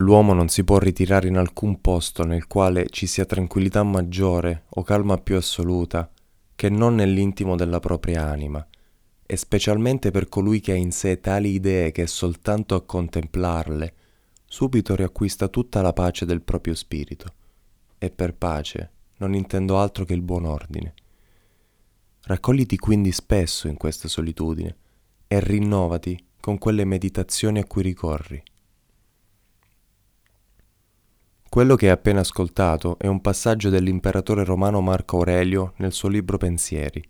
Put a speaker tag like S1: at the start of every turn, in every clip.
S1: L'uomo non si può ritirare in alcun posto nel quale ci sia tranquillità maggiore o calma più assoluta che non nell'intimo della propria anima, e specialmente per colui che ha in sé tali idee che soltanto a contemplarle subito riacquista tutta la pace del proprio spirito. E per pace non intendo altro che il buon ordine. Raccogliti quindi spesso in questa solitudine e rinnovati con quelle meditazioni a cui ricorri. Quello che hai appena ascoltato è un passaggio dell'imperatore romano Marco Aurelio nel suo libro Pensieri.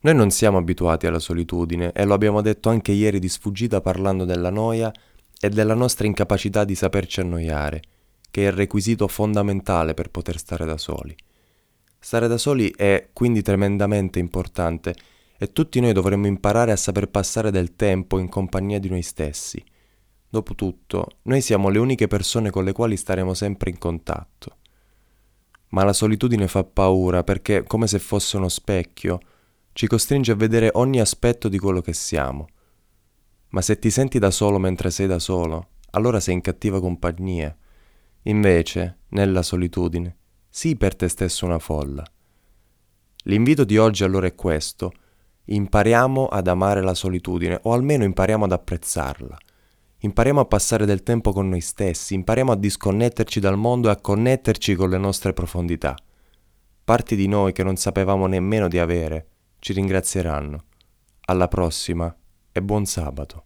S1: Noi non siamo abituati alla solitudine e lo abbiamo detto anche ieri di sfuggita parlando della noia e della nostra incapacità di saperci annoiare, che è il requisito fondamentale per poter stare da soli. Stare da soli è quindi tremendamente importante e tutti noi dovremmo imparare a saper passare del tempo in compagnia di noi stessi Dopotutto, noi siamo le uniche persone con le quali staremo sempre in contatto. Ma la solitudine fa paura perché, come se fosse uno specchio, ci costringe a vedere ogni aspetto di quello che siamo. Ma se ti senti da solo mentre sei da solo, allora sei in cattiva compagnia. Invece, nella solitudine, sii per te stesso una folla. L'invito di oggi allora è questo. Impariamo ad amare la solitudine, o almeno impariamo ad apprezzarla. Impariamo a passare del tempo con noi stessi, impariamo a disconnetterci dal mondo e a connetterci con le nostre profondità. Parti di noi che non sapevamo nemmeno di avere ci ringrazieranno. Alla prossima e buon sabato.